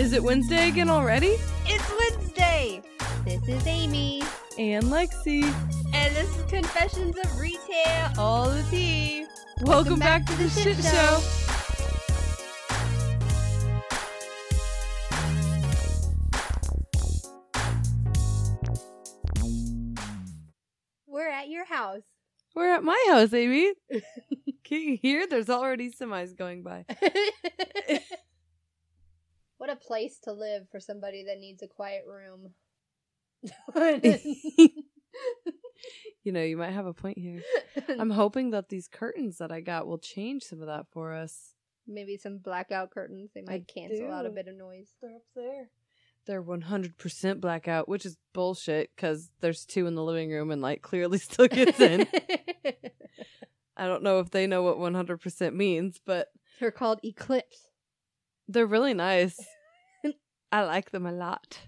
Is it Wednesday again already? It's Wednesday. This is Amy, And Lexi. and this is Confessions of Retail. All the tea. Welcome, back, to the, shit show. We're at your house. We're at my house, Amy. Can you hear? There's already semis going by. what a place to live for somebody that needs a quiet room. you know, you might have a point here. I'm hoping that these curtains that I got will change some of that for us. Maybe some blackout curtains. They might cancel out a bit of noise. They're up there. They're 100% blackout, which is bullshit because there's two in the living room and light clearly still gets in. I don't know if they know what 100% means, but They're called Eclipse. they're really nice. I like them a lot.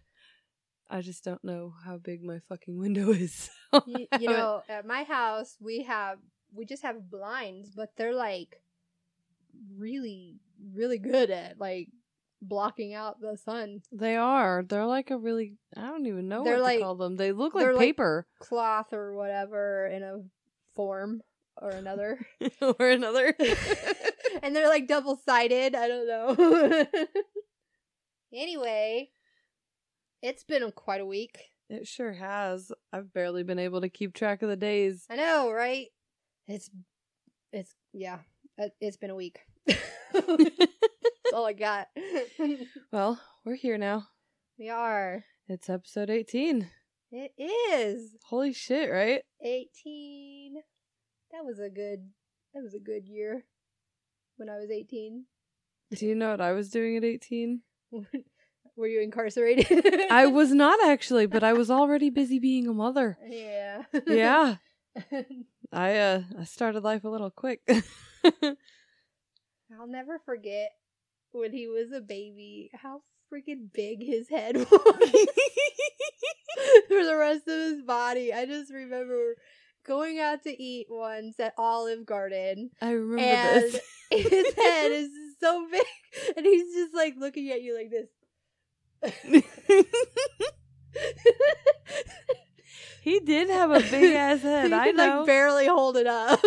I just don't know how big my fucking window is. you, you know, at my house, we have we just have blinds, but they're like really, really good at like blocking out the sun. they are. They're like a really, I don't even know They're what like- to call them. They look like like- paper Cloth or whatever in a form or another. or another. and they're like double sided. I don't know. Anyway, it's been quite a week. it sure has. I've barely been able to keep track of the days. I know, right? It's it's yeah. It's been a week. That's all I got. Well, we're here now. we are. It's episode 18. It is Holy shit, right? eighteen. That was a good. That was a good year. When I was eighteen, Do you know what I was doing at 18? were you incarcerated? I was not actually, but I was already busy being a mother. Yeah. Yeah. I uh I started life a little quick. I'll never forget when he was a baby how freaking big his head was for the rest of his body. I just remember going out to eat once at Olive Garden I remember and this. his head is so big and he's just like looking at you like this. he did have a big ass head. He I could, know. like barely hold it up.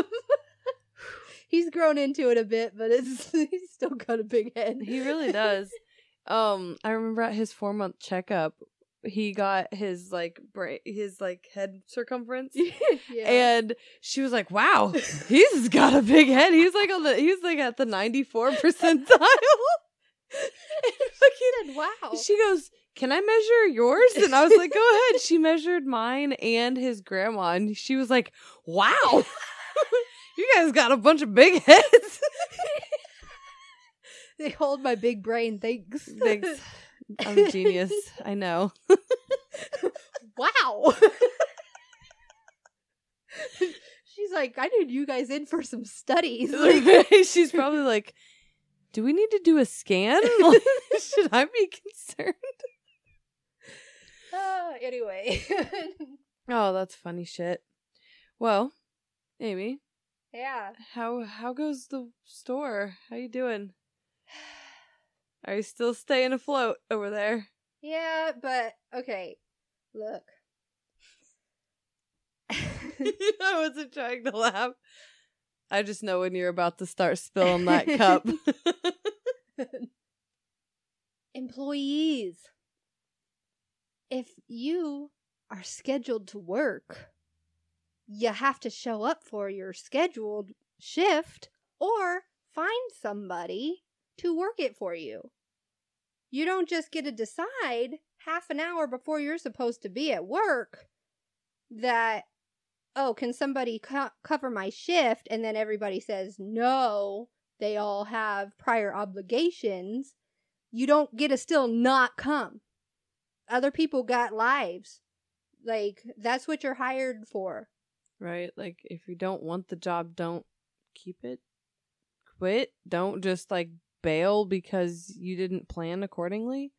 he's grown into it a bit, but it's he's still got a big head. he really does. Um, I remember at his four month checkup, he got his like bra- his like head circumference. yeah. And she was like, "Wow, he's got a big head. He's like on the he's like at the ninety four percentile." Fucking said, wow. She goes, "Can I measure yours?" And I was like, "Go ahead." She measured mine and his grandma, and she was like, "Wow, you guys got a bunch of big heads." they hold my big brain. Thanks. Thanks. I'm a genius. I know. wow. She's like, I need you guys in for some studies. Like, She's probably like, "Do we need to do a scan? Should I be concerned?" uh, anyway. Oh, that's funny shit. Well, Amy, yeah. how how goes the store? How you doing? Are you still staying afloat over there? Yeah, but okay. Look. I wasn't trying to laugh. I just know when you're about to start spilling that cup. Employees. If you are scheduled to work, you have to show up for your scheduled shift or find somebody to work it for you. You don't just get to decide half an hour before you're supposed to be at work that, oh, can somebody co- cover my shift? And then everybody says no, they all have prior obligations. You don't get to still not come. Other people got lives. Like, that's what you're hired for. right? Like if you don't want the job, don't keep it. Quit. Don't just like bail because you didn't plan accordingly.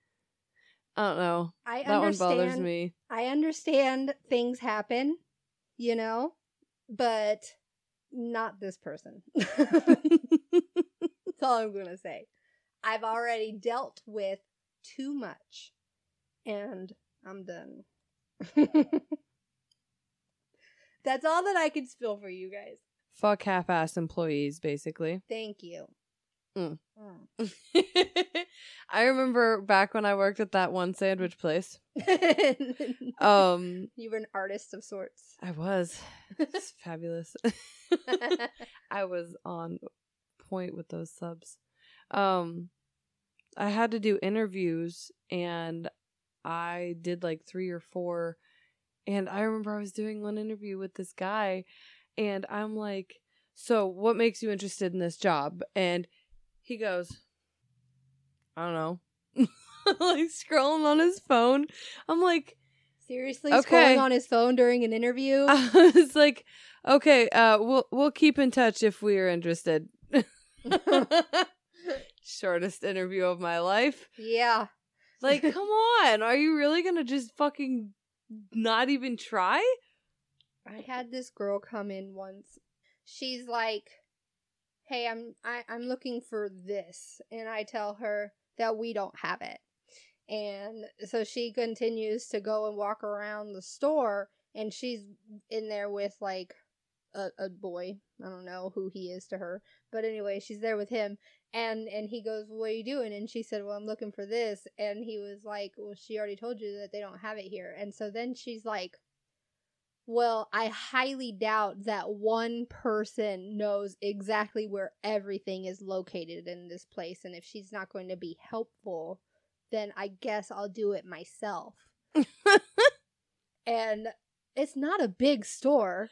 I don't know. I that one understand. bothers me. I understand things happen, you know, but not this person. That's all I'm going to say. I've already dealt with too much. And I'm done. That's all that I can spill for you guys. Fuck half ass employees, basically. Thank you. Mm. Mm. I remember back when I worked at that one sandwich place. Um you were an artist of sorts. I was. It's fabulous. I was on point with those subs. Um I had to do interviews and I did like 3 or 4 and I remember I was doing one interview with this guy and I'm like, "So, what makes you interested in this job?" And he goes, "I don't know." like scrolling on his phone. I'm like, Seriously, Okay. scrolling on his phone during an interview. I was like, okay, uh, we'll we'll keep in touch if we are interested. Shortest interview of my life. yeah. Like, come on, are you really gonna just fucking not even try? I had this girl come in once. She's like, "Hey, I'm I, I'm looking for this," and I tell her that we don't have it. And so she continues to go and walk around the store, and she's in there with like a, a boy. I don't know who he is to her, but anyway, she's there with him, and and he goes, "What are you doing?" And she said, "Well, I'm looking for this," and he was like, "Well, she already told you that they don't have it here." And so then she's like. Well, I highly doubt that one person knows exactly where everything is located in this place. And if she's not going to be helpful, then I guess I'll do it myself. and it's not a big store.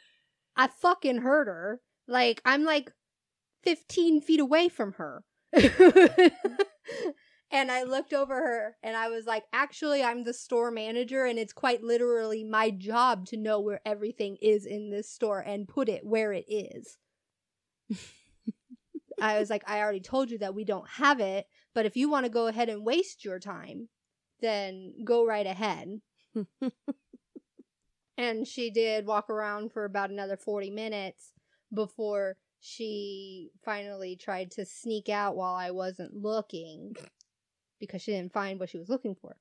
I fucking heard her. Like, I'm like 15 feet away from her. and I looked over her and I was like, actually, I'm the store manager, and it's quite literally my job to know where everything is in this store and put it where it is. I was like, I already told you that we don't have it, but if you want to go ahead and waste your time, then go right ahead. and she did walk around for about another 40 minutes before she finally tried to sneak out while I wasn't looking because she didn't find what she was looking for.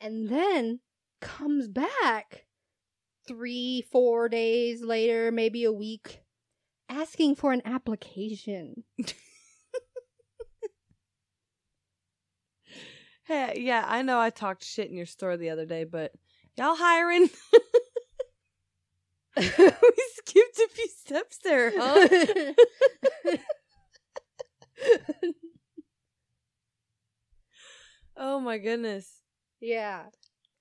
And then comes back three, four days later, maybe a week, asking for an application. Hey, yeah, I know I talked shit in your store the other day, but y'all hiring? we skipped a few steps there, huh? oh my goodness. yeah.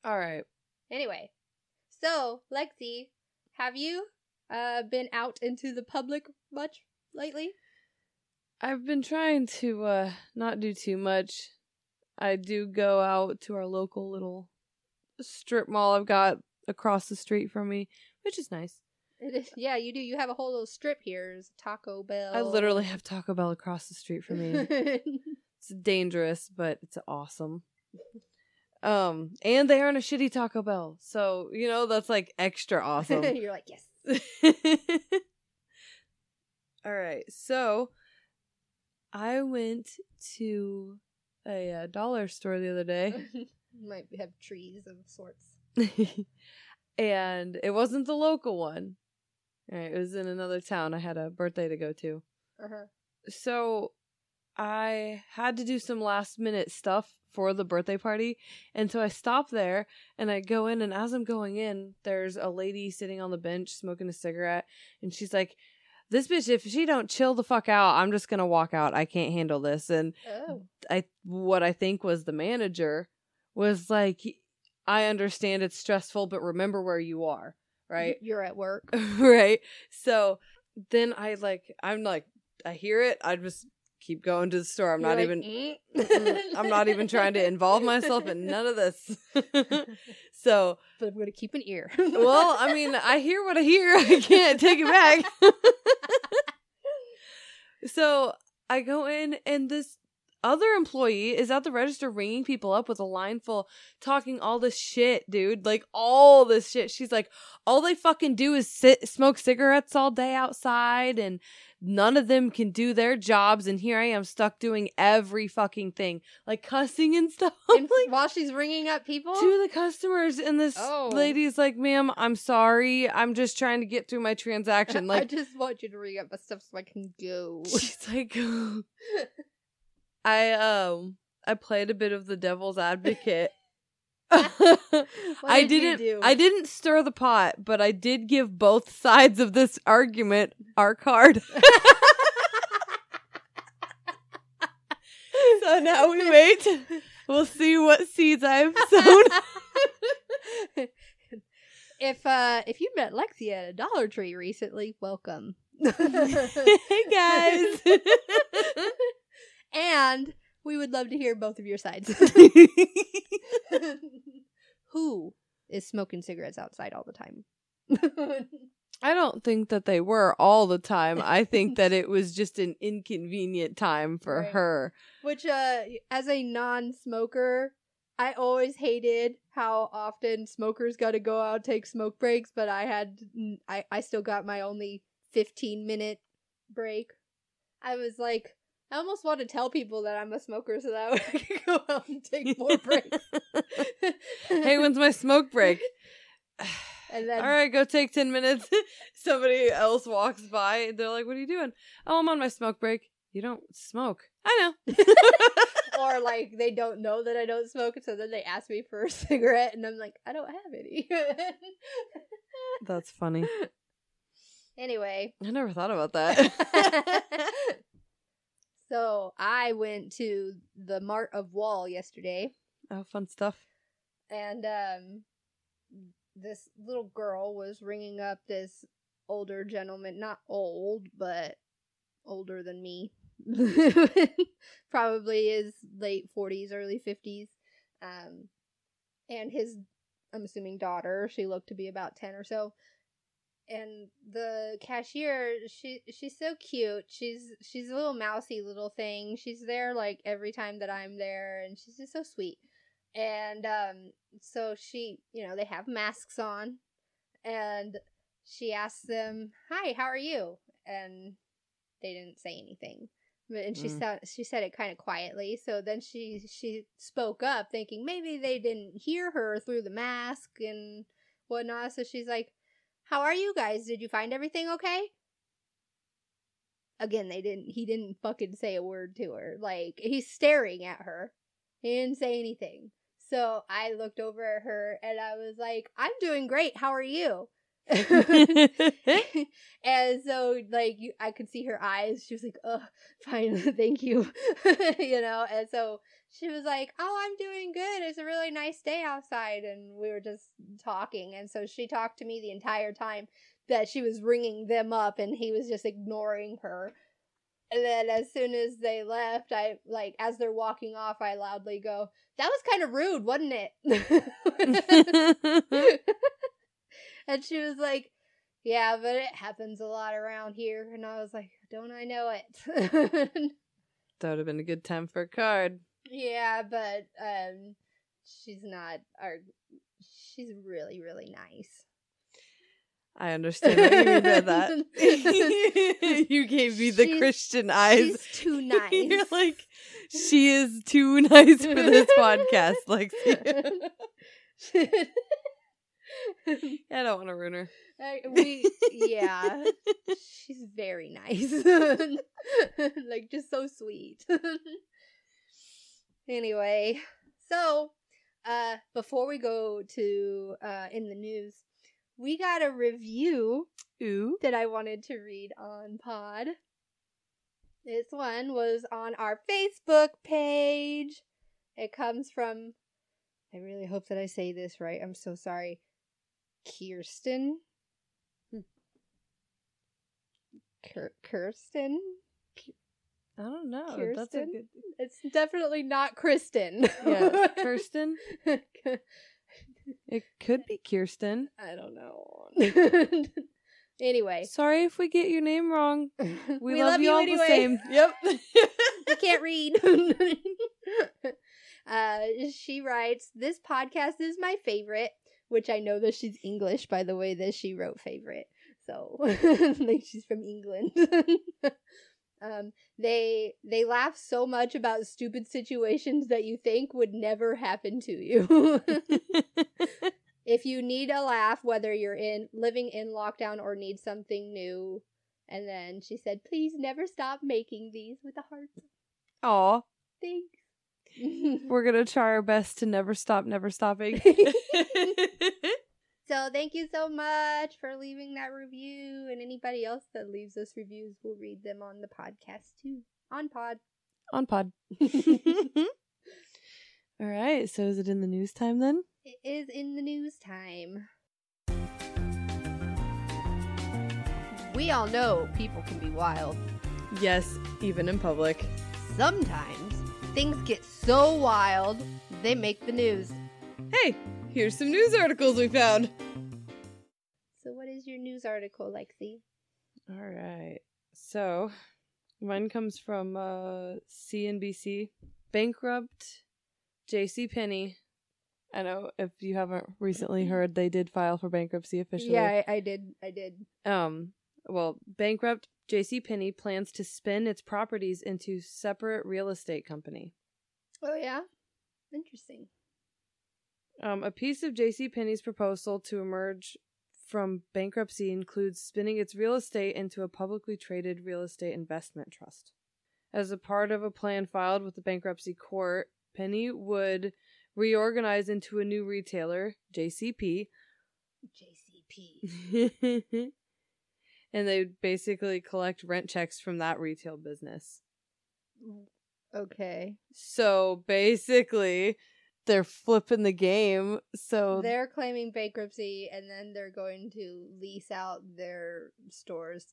All right. Anyway, so Lexi, have you uh been out into the public much lately? I've been trying to uh not do too much. I do go out to our local little strip mall I've got across the street from me, which is nice. It is, yeah, you do. You have a whole little strip here. There's Taco Bell. I literally have Taco Bell across the street from me. it's dangerous, but it's awesome. Um, and they aren't a shitty Taco Bell, so you know that's like extra awesome. You're like, yes. All right, so I went to a, uh dollar store the other day, Might have trees of sorts. and it wasn't the local one. All right, it was in another town. I had a birthday to go to. Uh-huh. so I had to do some last minute stuff for the birthday party. And so I stop there and I go in and as I'm going in, there's a lady sitting on the bench smoking a cigarette and she's like, This bitch, if she don't chill the fuck out, I'm just gonna walk out. I can't handle this. And Oh. I what I think was the manager was like I understand it's stressful, but remember where you are, right? You're at work. right? So then I like I'm like I hear it, I just keep going to the store. I'm not You're even like, Mm-mm. I'm not even trying to involve myself in none of this. so, But I'm gonna keep an ear. well, I mean, I hear what I hear. I can't take it back. so, I go in and this other employee is at the register ringing people up with a line full, talking all this shit, dude. Like all this shit. She's like, all they fucking do is sit, smoke cigarettes all day outside, and none of them can do their jobs. And here I am stuck doing every fucking thing, like cussing and stuff. And like, while she's ringing up people? to the customers and this Oh. lady's like ma'am i'm sorry i'm just trying to get through my transaction Like I just want you to ring up my stuff so I can go. she's like i um i played a bit of the devil's advocate. What i did didn't do? i didn't stir the pot but i did give both sides of this argument our card. So now we wait. We'll see what seeds i've sown. If uh if you met Lexi at a Dollar Tree recently, welcome. hey guys and we would love to hear both of your sides. Who is smoking cigarettes outside all the time? I don't think that they were all the time. I think that it was just an inconvenient time for Right. her. Which, uh, as a non-smoker, I always hated how often smokers got to go out take smoke breaks, but I had, I, I still got my only fifteen minute break. I was like, I almost want to tell people that I'm a smoker so that I can go out and take more breaks. hey, when's my smoke break? and then all right, go take 10 minutes. Somebody else walks by. And they're like, What are you doing? Oh, I'm on my smoke break. You don't smoke. I know. or like they don't know that I don't smoke, so then they ask me for a cigarette, and I'm like, I don't have any. That's funny. anyway, I never thought about that. So I went to the Mart of Wall yesterday, oh, fun stuff. and um, this little girl was ringing up this older gentleman, not old, but older than me. Probably his late 40s, early 50s. Um, and his, I'm assuming, daughter. She looked to be about 10 or so. And the cashier, she she's so cute. She's she's a little mousy little thing. She's there like every time that I'm there, and she's just so sweet. And um, so she, you know, they have masks on, and she asks them, "Hi, how are you?" And they didn't say anything. But and she Mm. said she said it kind of quietly. So then she she spoke up, thinking maybe they didn't hear her through the mask and whatnot. So she's like, "How are you guys? Did you find everything okay?" Again, they didn't. He didn't fucking say a word to her. Like he's staring at her. He didn't say anything. So I looked over at her and I was like, "I'm doing great. How are you?" and so like you, I could see her eyes. She was like, "Oh, fine, thank you," you know. And so she was like, "Oh, I'm doing good. It's a really nice day outside." And we were just talking, and so she talked to me the entire time that she was ringing them up, and he was just ignoring her. And then as soon as they left, I like as they're walking off, I loudly go, "That was kind of rude, wasn't it?" And she was like, "Yeah, but it happens a lot around here." And I was like, "Don't I know it?" that would have been a good time for a card. yeah, but um, she's not. Our, she's really, really nice. I understand what you mean by that. you gave me the She's- Christian eyes. She's too nice. You're like, she is too nice for this podcast, Lexi. I don't want to ruin her. I- we yeah. She's very nice. Like just so sweet. Anyway so uh before we go to uh in the news we got a review Ooh. that i wanted to read on pod. This one was on our facebook page. It comes from i really hope that i say this right. I'm so sorry kirsten Kirsten. I don't know. That's a good. It's definitely not Kristen. Yeah, Kirsten. It could be Kirsten. I don't know. Anyway, Sorry if we get your name wrong. we, We, love, you all anyway. the same. Yep. I can't read. uh, she writes, This podcast is my favorite, which I know that she's English by the way that she wrote favorite. So, like she's from England. um, they they laugh so much about stupid situations that you think would never happen to you. if you need a laugh, whether you're in living in lockdown or need something new, and then she said, "Please never stop making these with a heart." Aw. we're gonna try our best to never stop, never stopping. so thank you so much for leaving that review, and anybody else that leaves us reviews, we'll read them on the podcast too. On pod. On pod. All right. So is it in the news time then? It is in the news time. We all know people can be wild. Yes, even in public. Sometimes things get so wild, they make the news. Hey, here's some news articles we found. So, what is your news article, Lexi? All right. So, mine comes from uh, CNBC. Bankrupt J.C. Penney. I know if you haven't recently heard, they did file for bankruptcy officially. Yeah, I, I did. I did. Um. Well, bankrupt J.C. Penney plans to spin its properties into separate real estate company. Oh yeah, interesting. Um, a piece of J.C. Penney's proposal to emerge from bankruptcy includes spinning its real estate into a publicly traded real estate investment trust. As a part of a plan filed with the bankruptcy court, Penney would reorganize into a new retailer, JCP, JCP. and they basically collect rent checks from that retail business. Okay. So basically, they're flipping the game. So They're claiming bankruptcy and then they're going to lease out their stores.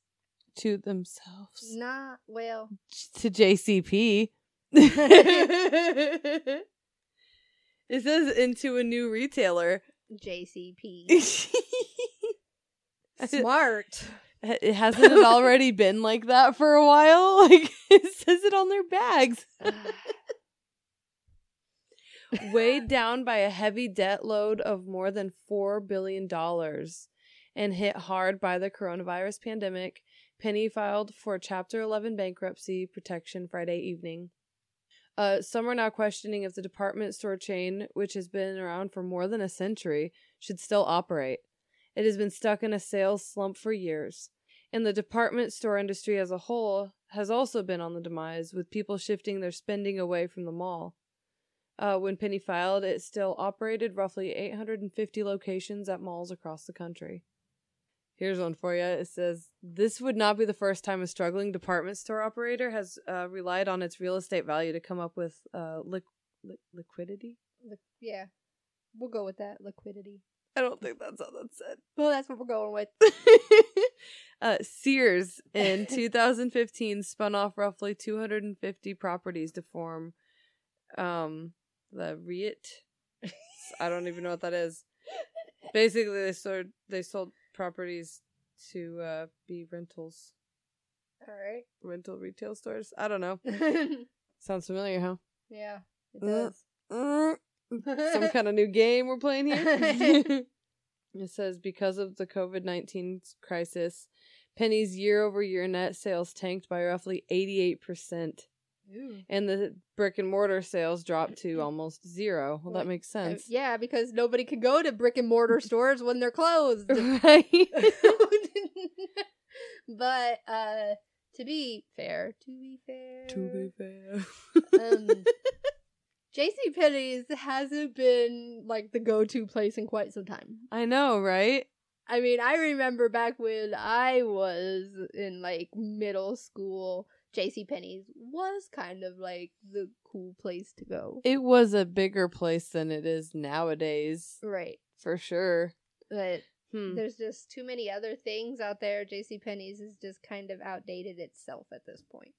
to themselves. Not well. to JCP. it says into a new retailer. JCP. Smart. It hasn't it already been like that for a while? Like it says it on their bags. Weighed down by a heavy debt load of more than four billion dollars and hit hard by the coronavirus pandemic, Penney filed for Chapter 11 bankruptcy protection Friday evening. Uh, some are now questioning if the department store chain, which has been around for more than a century, should still operate. It has been stuck in a sales slump for years, and the department store industry as a whole has also been on the demise, with people shifting their spending away from the mall. Uh, when Penney filed, it still operated roughly 850 locations at malls across the country. Here's one for you. It says, This would not be the first time a struggling department store operator has uh, relied on its real estate value to come up with uh, liq- li- liquidity. Li- yeah. We'll go with that. Liquidity. I don't think that's how that's said. Well, that's what we're going with. uh, Sears in 2015 spun off roughly 250 properties to form um, the REIT. I don't even know what that is. Basically, they sold they sold properties to uh, be rentals, All right. rental retail stores. I don't know. Sounds familiar, huh? yeah, it Uh, does. Some kind of new game we're playing here. it says because of the COVID 19 crisis, Penney's year over year net sales tanked by roughly 88%, Ooh. and the brick and mortar sales dropped to almost zero. Well, that makes Uh, sense. yeah, because nobody can go to brick and mortar stores when they're closed. right? but uh to be fair, to be fair, to be fair. um, JC Penney's hasn't been like the go-to place in quite some time. I know, right? I mean, I remember back when I was in like middle school, JC Penney's was kind of like the cool place to go. It was a bigger place than it is nowadays, Right. for sure. But Hmm. there's just too many other things out there. JC Penney's is just kind of outdated itself at this point.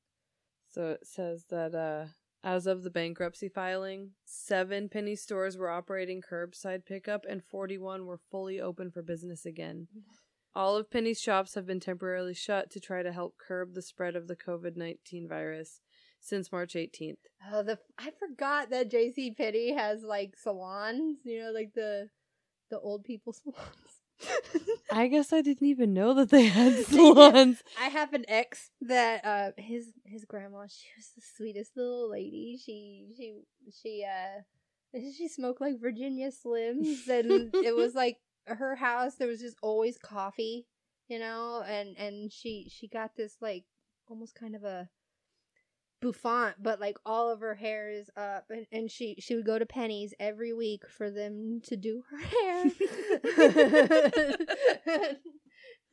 So it says that uh, as of the bankruptcy filing, seven penney stores were operating curbside pickup and 41 were fully open for business again. All of Penney's shops have been temporarily shut to try to help curb the spread of the COVID 19 virus since March 18th. Oh, the I forgot that J.C. Penney has like salons. You know, like the the old people salons. I guess I didn't even know that they had salons. I have an ex that uh his his grandma. She was the sweetest little lady. She she she uh she smoked like Virginia Slims, and it was like her house. There was just always coffee, you know, and and she she got this like almost kind of a bouffant, but like all of her hair is up, and, and she she would go to Penney's every week for them to do her hair.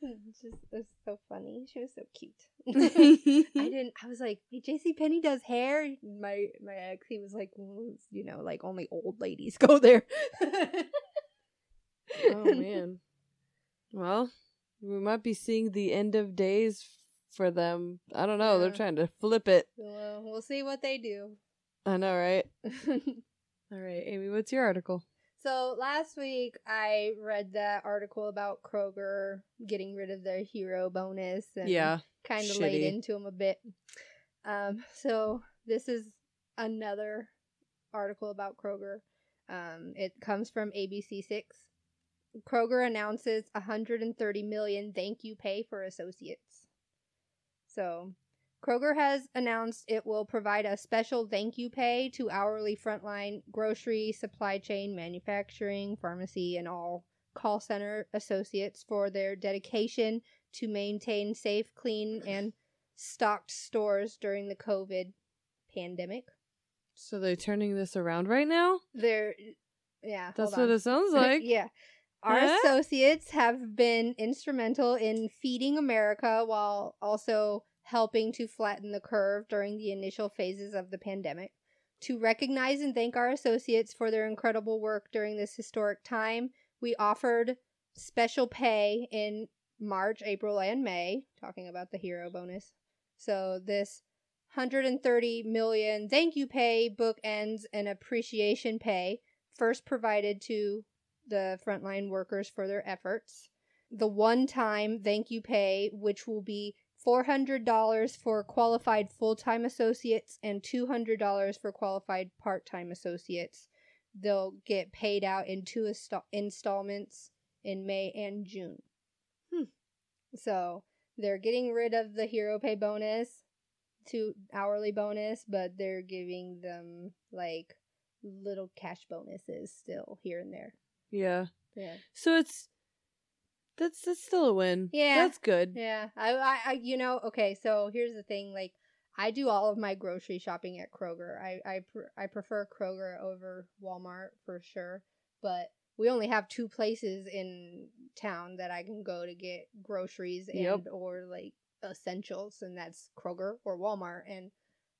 Just it's so funny. She was so cute. I didn't. I was like, "Wait, J.C. Penney does hair." My my ex, he was like, well, "You know, like only old ladies go there." oh man. Well, we might be seeing the end of days for them. I don't know. They're trying to flip it. Well, we'll see what they do. I know, right? All right, Amy, what's your article? so last week I read that article about Kroger getting rid of their hero bonus and Yeah. kind of laid into them a bit. Um, so this is another article about Kroger. Um, it comes from ABC6. Kroger announces 130 million thank you pay for associates. So, Kroger has announced it will provide a special thank you pay to hourly frontline grocery, supply chain, manufacturing, pharmacy, and all call center associates for their dedication to maintain safe, clean, and stocked stores during the COVID pandemic. So they're turning this around right now? They're, yeah, That's what it sounds like. yeah. Our Huh? associates have been instrumental in feeding America while also helping to flatten the curve during the initial phases of the pandemic. To recognize and thank our associates for their incredible work during this historic time, we offered special pay in March, April, and May, talking about the hero bonus. So this 130 million thank you pay bookends an appreciation pay first provided to the frontline workers for their efforts. The one time thank you pay, which will be $400 for qualified full time associates and $200 for qualified part time associates. They'll get paid out in two insta- installments in May and June. Hmm. So they're getting rid of the hero pay bonus to hourly bonus, but they're giving them like little cash bonuses still here and there. Yeah. Yeah. So it's that's that's still a win. Yeah. That's good. Yeah. I, I, I you know, okay, so here's the thing, like I do all of my grocery shopping at Kroger. I I pr- I prefer Kroger over Walmart for sure, but we only have two places in town that I can go to get groceries and Yep. or like essentials and that's Kroger or Walmart and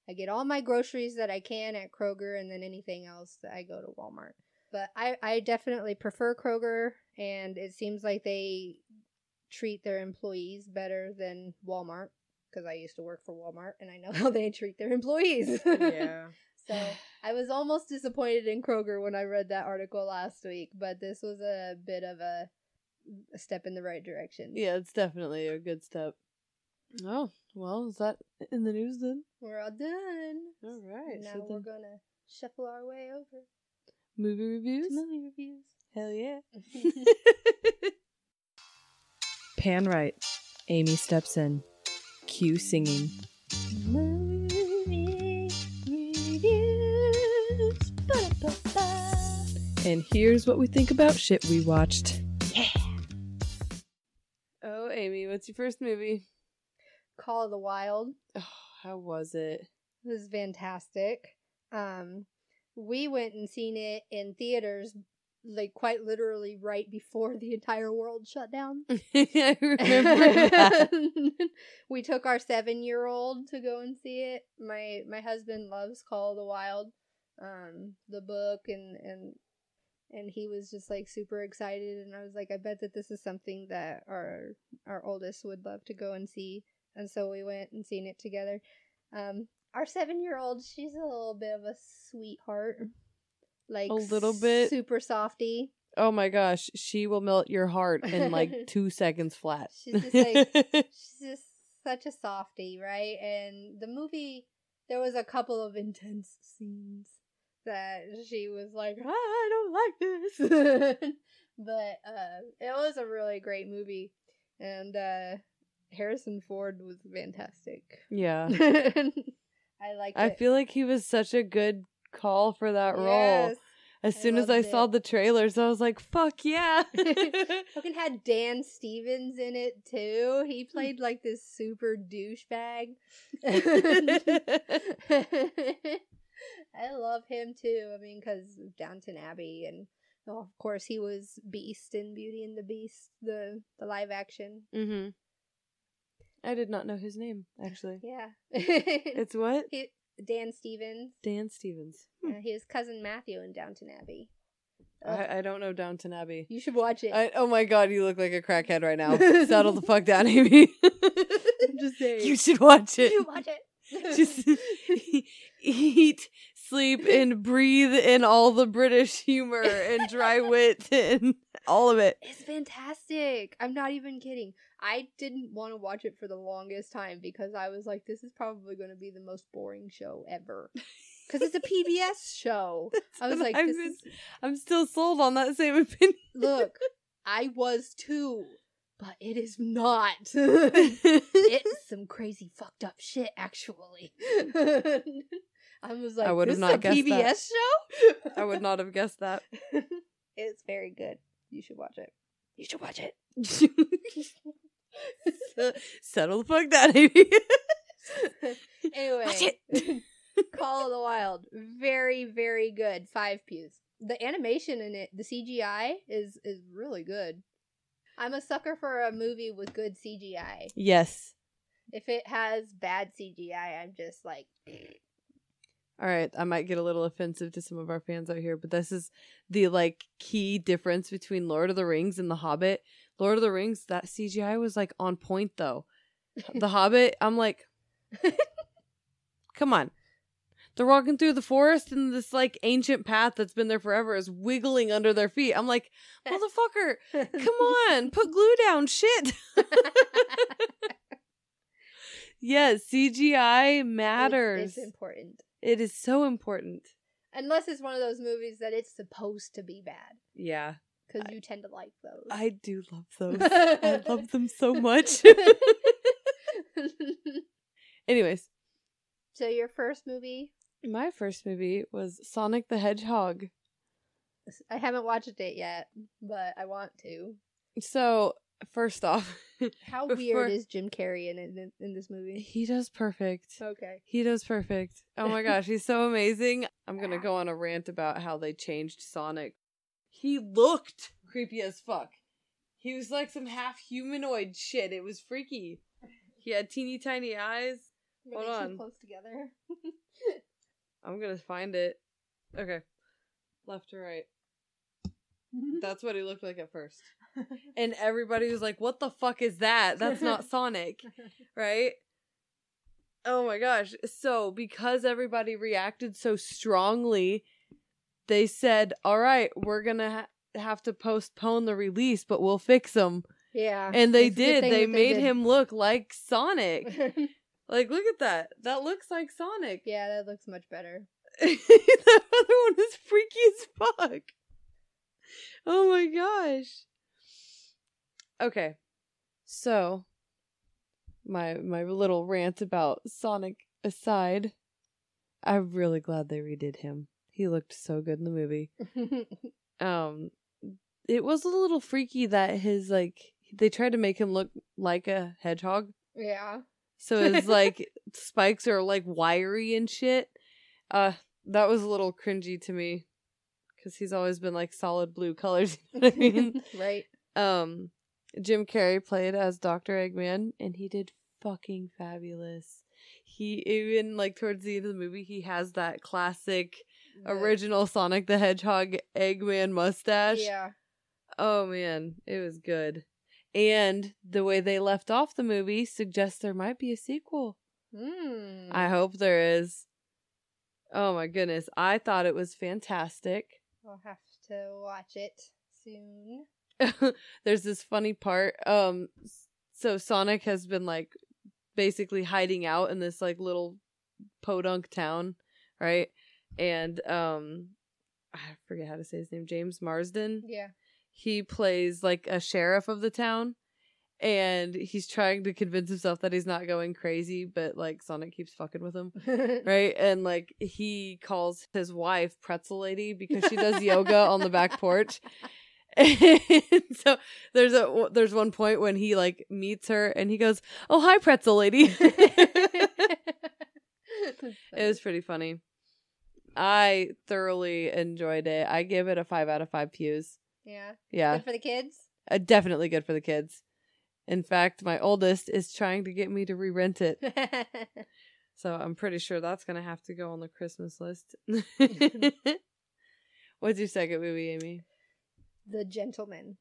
I get all my groceries that I can at Kroger and then anything else that I go to Walmart. But I, I definitely prefer Kroger and it seems like they treat their employees better than Walmart because I used to work for Walmart and I know how they treat their employees. Yeah. So I was almost disappointed in Kroger when I read that article last week, but this was a bit of a, a step in the right direction. Yeah, it's definitely a good step. Oh, well, is that in the news then? We're all done. All right. Now so we're gonna shuffle our way over movie to reviews? movie reviews. Hell yeah. Pan right. Amy steps in. Cue singing. movie reviews. Ba-da-ba-ba. And here's what we think about shit we watched. Yeah. Oh, Amy, what's your first movie? Call of the Wild. Oh, how was it? It was fantastic. Um, we went and seen it in theaters, like quite literally right before the entire world shut down. I remember that. we took our seven year old to go and see it. My my husband loves Call of the Wild, um, the book, and and and he was just like super excited. And I was like, I bet that this is something that our our oldest would love to go and see. And so we went and seen it together. Um, our seven year old, she's a little bit of a sweetheart, like A little bit? super softy. Oh my gosh, she will melt your heart in like two seconds flat. She's just like she's just such a softy, right? And the movie, there was a couple of intense scenes that she was like, "Ah, I don't like this, but uh, it was a really great movie, and uh, Harrison Ford was fantastic. yeah. I like. I feel like he was such a good call for that role. As I soon as I loved saw it. the trailers, I was like, fuck yeah. Fucking had Dan Stevens in it too. He Hmm. played like this super douchebag. I love him too. I mean, because Downton Abbey, and oh, of course he was Beast in Beauty and the Beast, the the live action. hmm I did not know his name, actually. Yeah, It's what? he, Dan Stevens. Dan Stevens. Uh, he was cousin Matthew in Downton Abbey. I, I don't know Downton Abbey. you should watch it. I, oh my god, you look like a crackhead right now. Settle the fuck down, Amy. I'm just saying. you should watch You it. should watch it. Just eat, sleep, and breathe in all the British humor and dry wit and all of it. It's fantastic. I'm not even kidding. I didn't want to watch it for the longest time because I was like, this is probably going to be the most boring show ever. Because it's a PBS show. I was like, I'm, this been- is. I'm still sold on that same opinion. Look, I was too, but it is not. it's some crazy fucked up shit, actually. I was like, I would this have not is a guessed PBS that. show? I would not have guessed that. it's very good. You should watch it. You should watch it. Settle the fuck down, Amy. anyway. Call of the Wild, very very good. Five pews. The animation in it, the CGI is is really good. I'm a sucker for a movie with good CGI. yes. If it has bad CGI, I'm just like, All right, I might get a little offensive to some of our fans out here, but this is the like key difference between Lord of the Rings and The Hobbit. Lord of the Rings, that CGI was like on point though. The Hobbit, I'm like, come on. They're walking through the forest and this like ancient path that's been there forever is wiggling under their feet. I'm like, motherfucker, come on, put glue down, shit. yes, CGI matters. It's, it's important. It is so important. Unless it's one of those movies that it's supposed to be bad, Yeah, because you tend to like those. I do love those. I love them so much. Anyways, so your first movie, my first movie was Sonic the Hedgehog. I haven't watched it yet, but I want to. So, first off, How Before- weird is Jim Carrey in in, in this movie? he does perfect. Okay. He does perfect. Oh my gosh, he's so amazing. I'm going to ah. go on a rant about how they changed Sonic. He looked creepy as fuck. He was like some half humanoid shit. It was freaky. He had teeny tiny eyes. Were Hold on. close together? I'm to find it. Okay. Left to right. That's what he looked like at first. And everybody was like, what the fuck is that? That's not Sonic. Right? Oh my gosh. So, because everybody reacted so strongly, they said, all right, we're going to ha- have to postpone the release, but we'll fix him. yeah. And they did. They made did. him look like Sonic. like, look at that. That looks like Sonic. yeah, that looks much better. that other one is freaky as fuck. Oh my gosh. Okay. So my my little rant about Sonic aside, I'm really glad they redid him. He looked so good in the movie. Um it was a little freaky that his like they tried to make him look like a hedgehog. yeah. So his like spikes are like wiry and shit. Uh that was a little cringy to me cuz he's always been like solid blue colors, you know I mean? right. um Jim Carrey played as Dr. Eggman and he did fucking fabulous. He even like towards the end of the movie he has that classic The- original Sonic the Hedgehog Eggman mustache. Yeah. Oh man, it was good. And the way they left off the movie suggests there might be a sequel. Mm. I hope there is. Oh my goodness. I thought it was fantastic. I'll have to watch it. soon. there's this funny part. Um, so Sonic has been like basically hiding out in this like little podunk town, right? And um, I forget how to say his name. James Marsden. Yeah. He plays like a sheriff of the town. And he's trying to convince himself that he's not going crazy, but like Sonic keeps fucking with him. right? And like he calls his wife Pretzel Lady because she does yoga on the back porch. And so there's a there's one point when he like meets her and he goes, "Oh hi, Pretzel Lady." it was pretty funny. I thoroughly enjoyed it. I give it a five out of five pews. yeah. Yeah, Good for the kids. uh, definitely good for the kids. In fact, my oldest is trying to get me to re-rent it. So I'm pretty sure that's gonna have to go on the Christmas list. What's your second movie, Amy? the Gentlemen.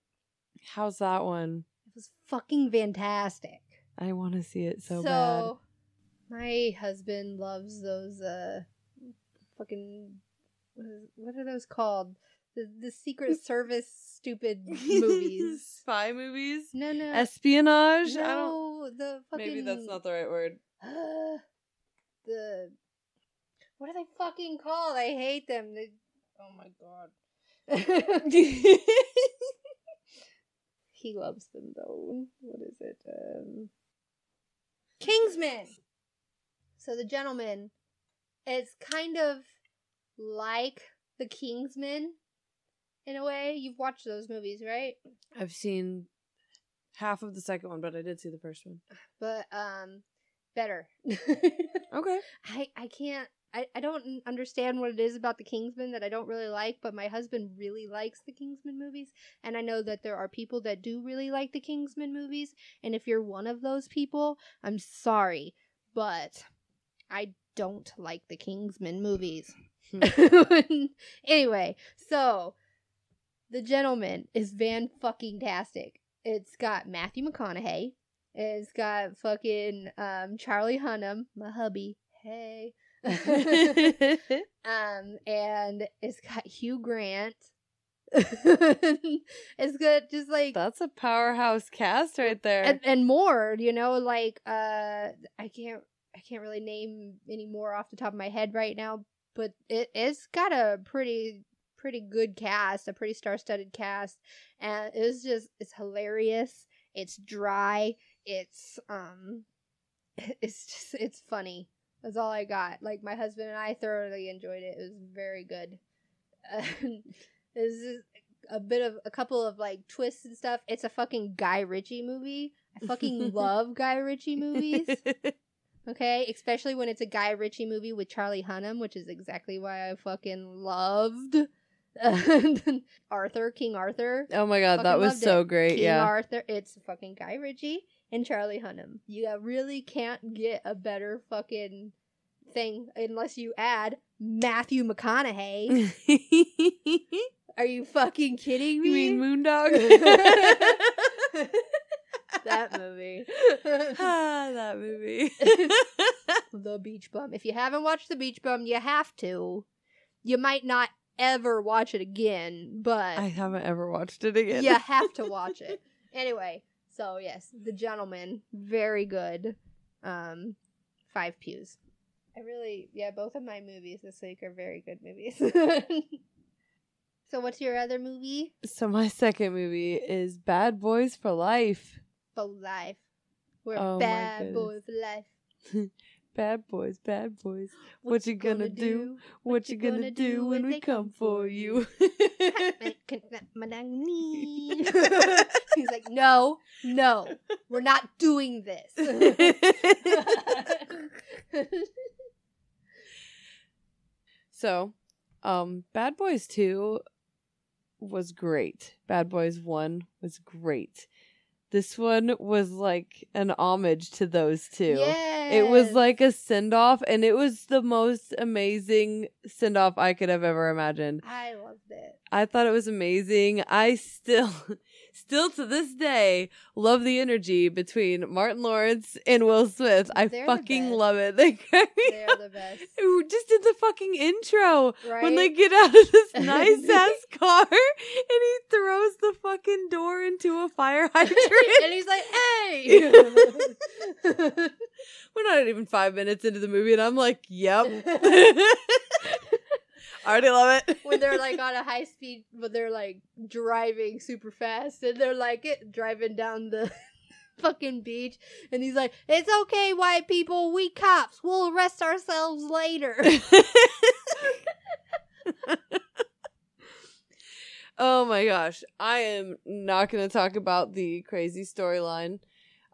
How's that one? It was fucking fantastic. I want to see it so, bad. my husband loves those uh fucking what, is, what are those called? The the Secret Service stupid movies. spy movies, No, no, espionage. I don't. no. The fucking Maybe that's not the right word. The what are they fucking called? I hate them. They, oh my god. he loves them though. What is it? Um, Kingsman. So the gentlemen is kind of like the Kingsman in a way. You've watched those movies, right? I've seen half of the second one, but I did see the first one. But um better. Okay. I I can't I, I don't understand what it is about the Kingsman that I don't really like, but my husband really likes the Kingsman movies, and I know that there are people that do really like the Kingsman movies, and if you're one of those people, I'm sorry, but I don't like the Kingsman movies. anyway, so the gentlemen is van fucking tastic. It's got Matthew McConaughey. It's got fucking um Charlie Hunnam, my hubby. Hey. um and it's got Hugh Grant. it's got just like That's a powerhouse cast right there. and, and more, you know, like uh I can't I can't really name any more off the top of my head right now, but it it's got a pretty pretty good cast, a pretty star-studded cast, and it's just it's hilarious. It's dry. It's um it's just it's funny. That's all I got. Like my husband and I thoroughly enjoyed it. It was very good. Uh, is a bit of a couple of like twists and stuff. It's a fucking Guy Ritchie movie. I fucking love Guy Ritchie movies. Okay, especially when it's a Guy Ritchie movie with Charlie Hunnam, which is exactly why I fucking loved Arthur, King Arthur. oh my god, that was so it. great. King yeah. Arthur. It's fucking Guy Ritchie and Charlie Hunnam. You really can't get a better fucking thing unless you add Matthew McConaughey. Are you fucking kidding me? you me? mean Moondog? That movie. ah, that movie. the Beach Bum. If you haven't watched The Beach Bum, you have to. You might not ever watch it again, but I haven't ever watched it again. you have to watch it. Anyway, so yes, The Gentlemen, very good. Um, five pews. I really, yeah, both of my movies this week are very good movies. so, what's your other movie? So my second movie is Bad Boys for Life. For life. We're Oh bad boys life. Bad boys, bad boys. What you gonna do? What you gonna do when we come for you? He's like, no, no, we're not doing this. so, um, Bad Boys 2 was great. Bad Boys 1 was great. This one was like an homage to those two. It was like a send off, and it was the most amazing send off I could have ever imagined. I loved it. I thought it was amazing. I still, still to this day love the energy between Martin Lawrence and Will Smith. I They're the fucking love it. They They're the best. Just did the fucking intro Right? when they get out of this nice ass car and he throws the fucking door into a fire hydrant. and he's like, "Hey." We're not even five minutes into the movie, and I'm like, "Yep, I already love it." when they're like on a high speed, when they're like driving super fast, and they're like it, driving down the fucking beach, and he's like, "It's okay, white people, we cops, we'll arrest ourselves later." oh my gosh, I am not going to talk about the crazy storyline.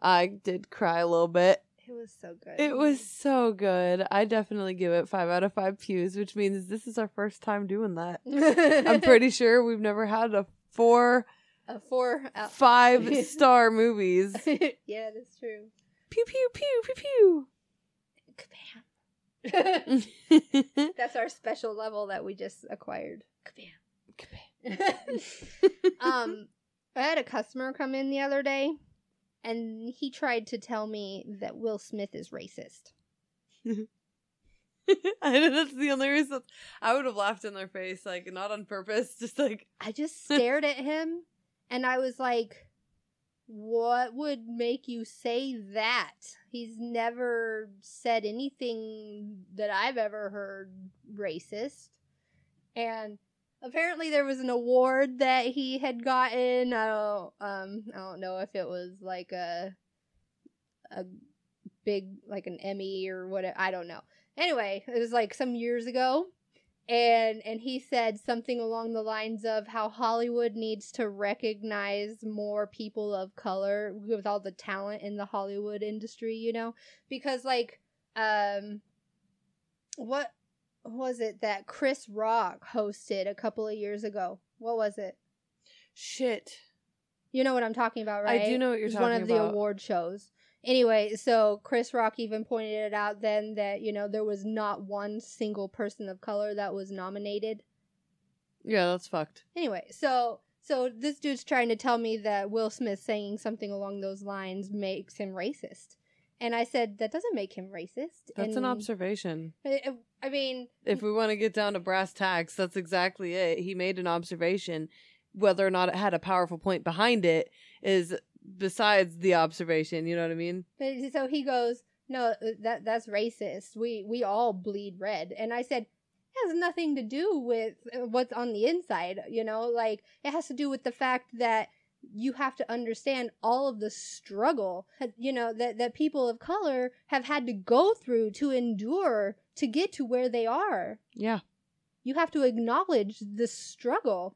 I did cry a little bit. It was so good. It was so good. I definitely give it five out of five pews, which means this is our first time doing that. I'm pretty sure we've never had a four, a four. Out. five star movies. yeah, that's true. Pew pew pew pew pew. Kabam. That's our special level that we just acquired. Kabam. Kabam. um, I had a customer come in the other day, and he tried to tell me that Will Smith is racist. I know that's the only reason I would have laughed in their face, like not on purpose, just like I just stared at him, and I was like, "What would make you say that?" He's never said anything that I've ever heard racist, and apparently there was an award that he had gotten. I don't, um, I don't know if it was like a, a big like an Emmy or whatever. I don't know. Anyway, it was like some years ago, and and he said something along the lines of how Hollywood needs to recognize more people of color with all the talent in the Hollywood industry, you know, because like um, what was it that Chris Rock hosted a couple of years ago? What was it? shit. You know what I'm talking about, right? I do know what you're talking one of the about. award shows. Anyway, so Chris Rock even pointed it out then that you know there was not one single person of color that was nominated. Yeah, that's fucked. Anyway, so so this dude's trying to tell me that Will Smith saying something along those lines makes him racist, and I said that doesn't make him racist. That's an observation. I, I mean, If we want to get down to brass tacks, that's exactly it. He made an observation. Whether or not it had a powerful point behind it is besides the observation. You know what I mean? So he goes, "No, uh, that that's racist. We we all bleed red." And I said, "It has nothing to do with uh, what's on the inside, you know? Like it has to do with the fact that you have to understand all of the struggle, you know, that that people of color have had to go through to endure to get to where they are. Yeah. You have to acknowledge the struggle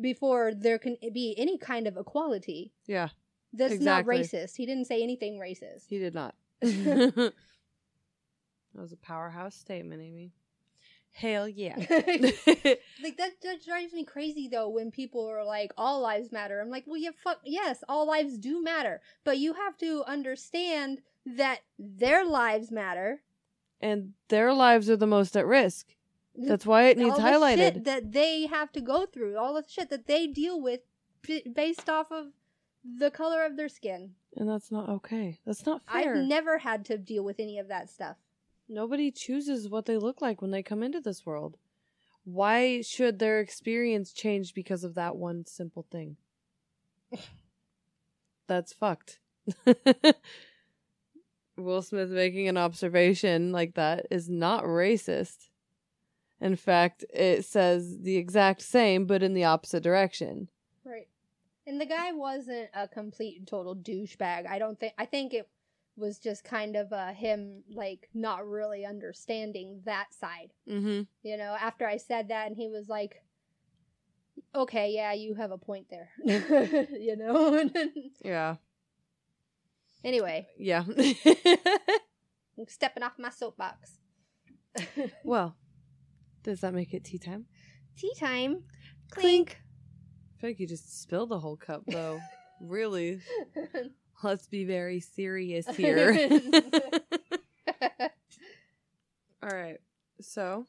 before there can be any kind of equality." Yeah. That's Exactly. not racist. He didn't say anything racist. He did not. that was a powerhouse statement, Amy. Hell yeah. like that, that drives me crazy though when people are like all lives matter i'm like well yeah fuck yes all lives do matter but you have to understand that their lives matter and their lives are the most at risk. That's why it needs all the highlighted. shit that they have to go through all the shit that they deal with based off of the color of their skin and that's not okay. That's not fair. i've never had to deal with any of that stuff Nobody chooses what they look like when they come into this world. Why should their experience change because of that one simple thing? That's fucked. Will Smith making an observation like that is not racist. In fact, it says the exact same, but in the opposite direction. Right. And the guy wasn't a complete and total douchebag. I don't think I think it was just kind of uh him like not really understanding that side. Mm-hmm. You know, after I said that and he was like Okay, yeah, you have a point there. you know? Yeah. anyway, Yeah. I'm stepping off my soapbox. well, does that make it tea time? Tea time. Clink. I feel like you just spilled the whole cup, though. really? Let's be very serious here. All right. So,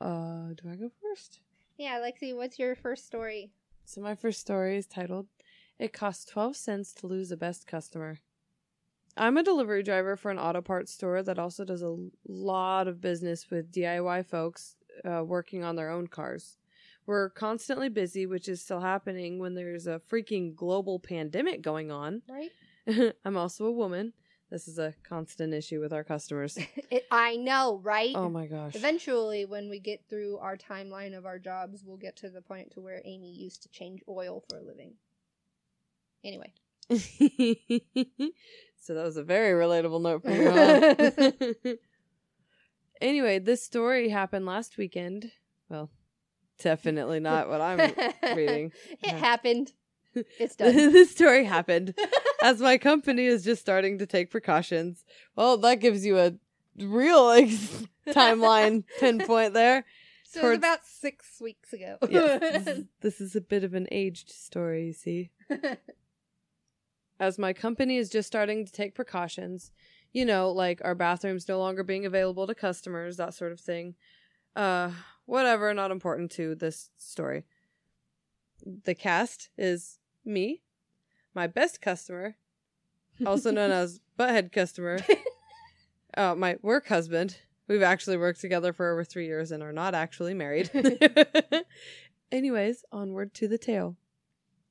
uh, do I go first? yeah, Lexi, what's your first story? So, my first story is titled It costs 12 cents to lose a best customer. I'm a delivery driver for an auto parts store that also does a lot of business with DIY folks uh, working on their own cars. We're constantly busy, which is still happening when there's a freaking global pandemic going on. Right? I'm also a woman. This is a constant issue with our customers. It, I know, right? Oh my gosh. Eventually, when we get through our timeline of our jobs, we'll get to the point to where Amy used to change oil for a living. Anyway. so that was a very relatable note for you. huh? anyway, this story happened last weekend. Well, definitely not what I'm reading. It Yeah. happened. It's done. this story happened as my company is just starting to take precautions. Well, that gives you a real like timeline pinpoint there. so it was towards- about six weeks ago. Yes, this is, this is a bit of an aged story, you see. As my company is just starting to take precautions, you know, like our bathrooms no longer being available to customers, that sort of thing. Uh, whatever, not important to this story. The cast is me, my best customer, also known as butthead customer, uh, my work husband. We've actually worked together for over three years and are not actually married. Anyways, onward to the tale.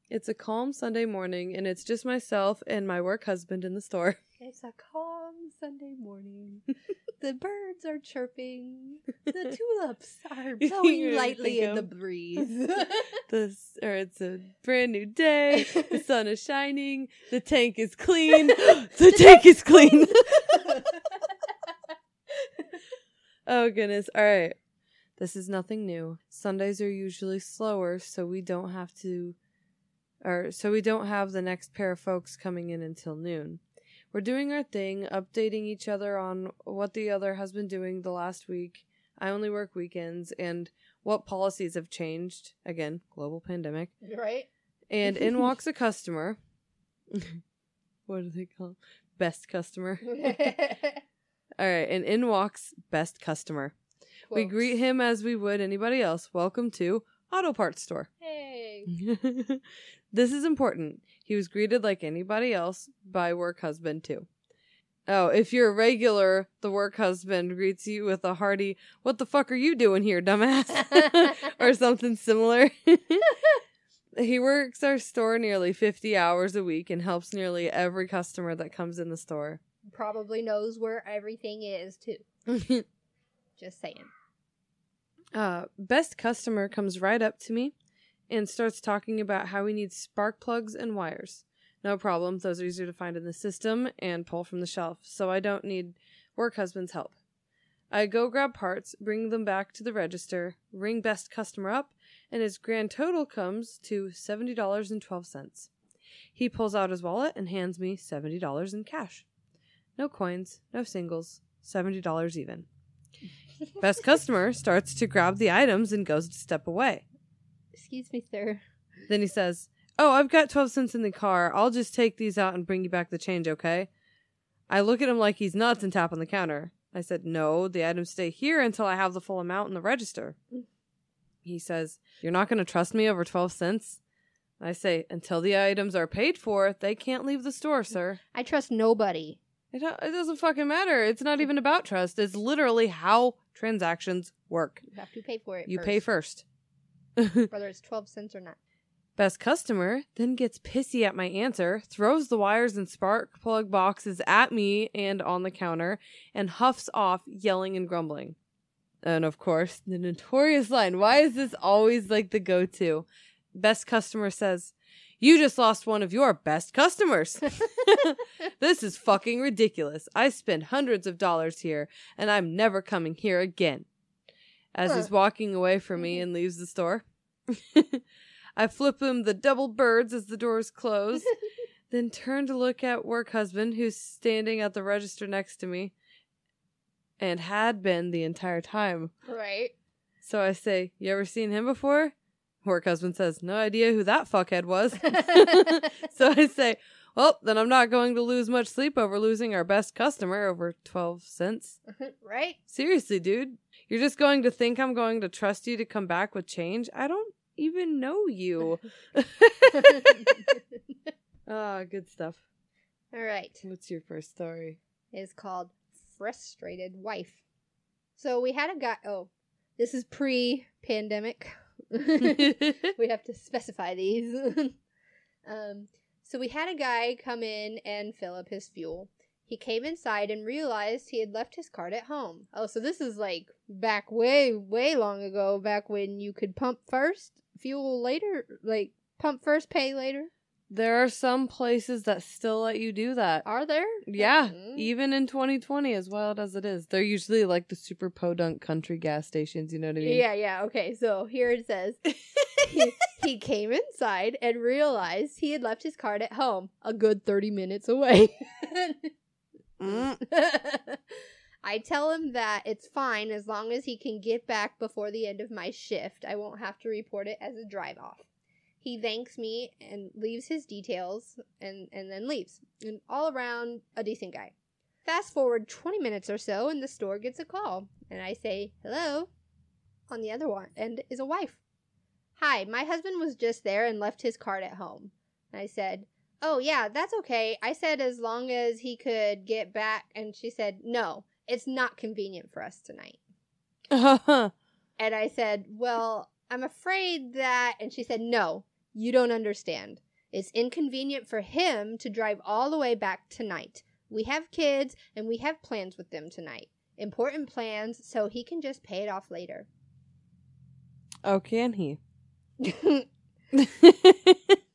It's a calm Sunday morning, and it's just myself and my work husband in the store. It's a calm Sunday morning. the birds are chirping. The tulips are blowing lightly in the breeze. This, or it's a brand new day. The sun is shining. The tank is clean. the tank is clean. oh goodness! All right, this is nothing new. Sundays are usually slower, so we don't have to, or so we don't have the next pair of folks coming in until noon. We're doing our thing, updating each other on what the other has been doing the last week. I only work weekends, and what policies have changed. Again, global pandemic. right? And in walks a customer. what do they call? Best customer. All right, and in walks best customer. We greet him as we would anybody else. Welcome to Auto Parts Store. Hey. this is important. He was greeted like anybody else by work husband too. Oh, if you're a regular, the work husband greets you with a hearty, "What the fuck are you doing here, dumbass?" or something similar. he works our store nearly 50 hours a week and helps nearly every customer that comes in the store. Probably knows where everything is too. Just saying. uh, best customer comes right up to me and starts talking about how we need spark plugs and wires. No problem, those are easier to find in the system and pull from the shelf, so I don't need work husband's help. I go grab parts, bring them back to the register, ring best customer up, and his grand total comes to $70.12. He pulls out his wallet and hands me $70 in cash. No coins, no singles, $70 even. Best customer starts to grab the items and goes to step away. Excuse me, sir. Then he says, Oh, I've got 12 cents in the car. I'll just take these out and bring you back the change, okay? I look at him like he's nuts and tap on the counter. I said, No, the items stay here until I have the full amount in the register. He says, You're not going to trust me over 12 cents? I say, Until the items are paid for, they can't leave the store, sir. I trust nobody. It, uh, it doesn't fucking matter. It's not even about trust. It's literally how transactions work. You have to pay for it. You first, pay first. whether it's twelve cents or not. Best customer then gets pissy at my answer, throws the wires and spark plug boxes at me and on the counter, and huffs off, yelling and grumbling. And of course, the notorious line why is this always like the go to? Best customer says, You just lost one of your best customers. this is fucking ridiculous. I spend hundreds of dollars here, and I'm never coming here again. As he's walking away from me mm-hmm. and leaves the store. I flip him the double birds as the doors close, then turn to look at work husband who's standing at the register next to me and had been the entire time. right. So I say, You ever seen him before? Work husband says, No idea who that fuckhead was. so I say, Well, then I'm not going to lose much sleep over losing our best customer over 12 cents. right. Seriously, dude. You're just going to think I'm going to trust you to come back with change? I don't even know you. Ah, good stuff. All right. What's your first story? It's called Frustrated Wife. So we had a guy. Oh, this is pre pandemic. we have to specify these. um, so we had a guy come in and fill up his fuel. He came inside and realized he had left his card at home. Oh, so this is like back way, way long ago, back when you could pump first, fuel later, like pump first, pay later. There are some places that still let you do that. Are there? Yeah, Mm. even in 2020, as wild as it is, they're usually like the super podunk country gas stations. You know what I mean? Yeah, yeah. Okay, so here it says he, he came inside and realized he had left his card at home, a good 30 minutes away. Mm. I tell him that it's fine as long as he can get back before the end of my shift. I won't have to report it as a drive off. He thanks me and leaves his details and, and then leaves. And all around, a decent guy. Fast forward 20 minutes or so, and the store gets a call. And I say, hello. On the other one end is a wife. Hi, my husband was just there and left his card at home. I said, Oh, yeah, that's okay. I said as long as he could get back. And she said, No, it's not convenient for us tonight. Uh-huh. And I said, Well, I'm afraid that. And she said, No, you don't understand. It's inconvenient for him to drive all the way back tonight. We have kids and we have plans with them tonight. Important plans, so he can just pay it off later. oh, can he?